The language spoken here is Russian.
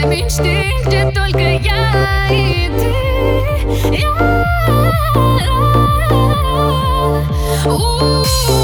все мечты, где только я и ты. Я, у, ты же мой